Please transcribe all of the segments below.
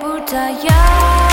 不打烊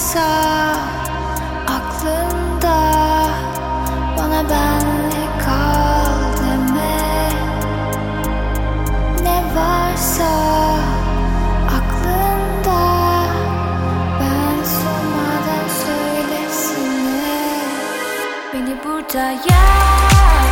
varsa aklında bana benle kal deme. Ne varsa aklında ben sormadan söylesene Beni burada yer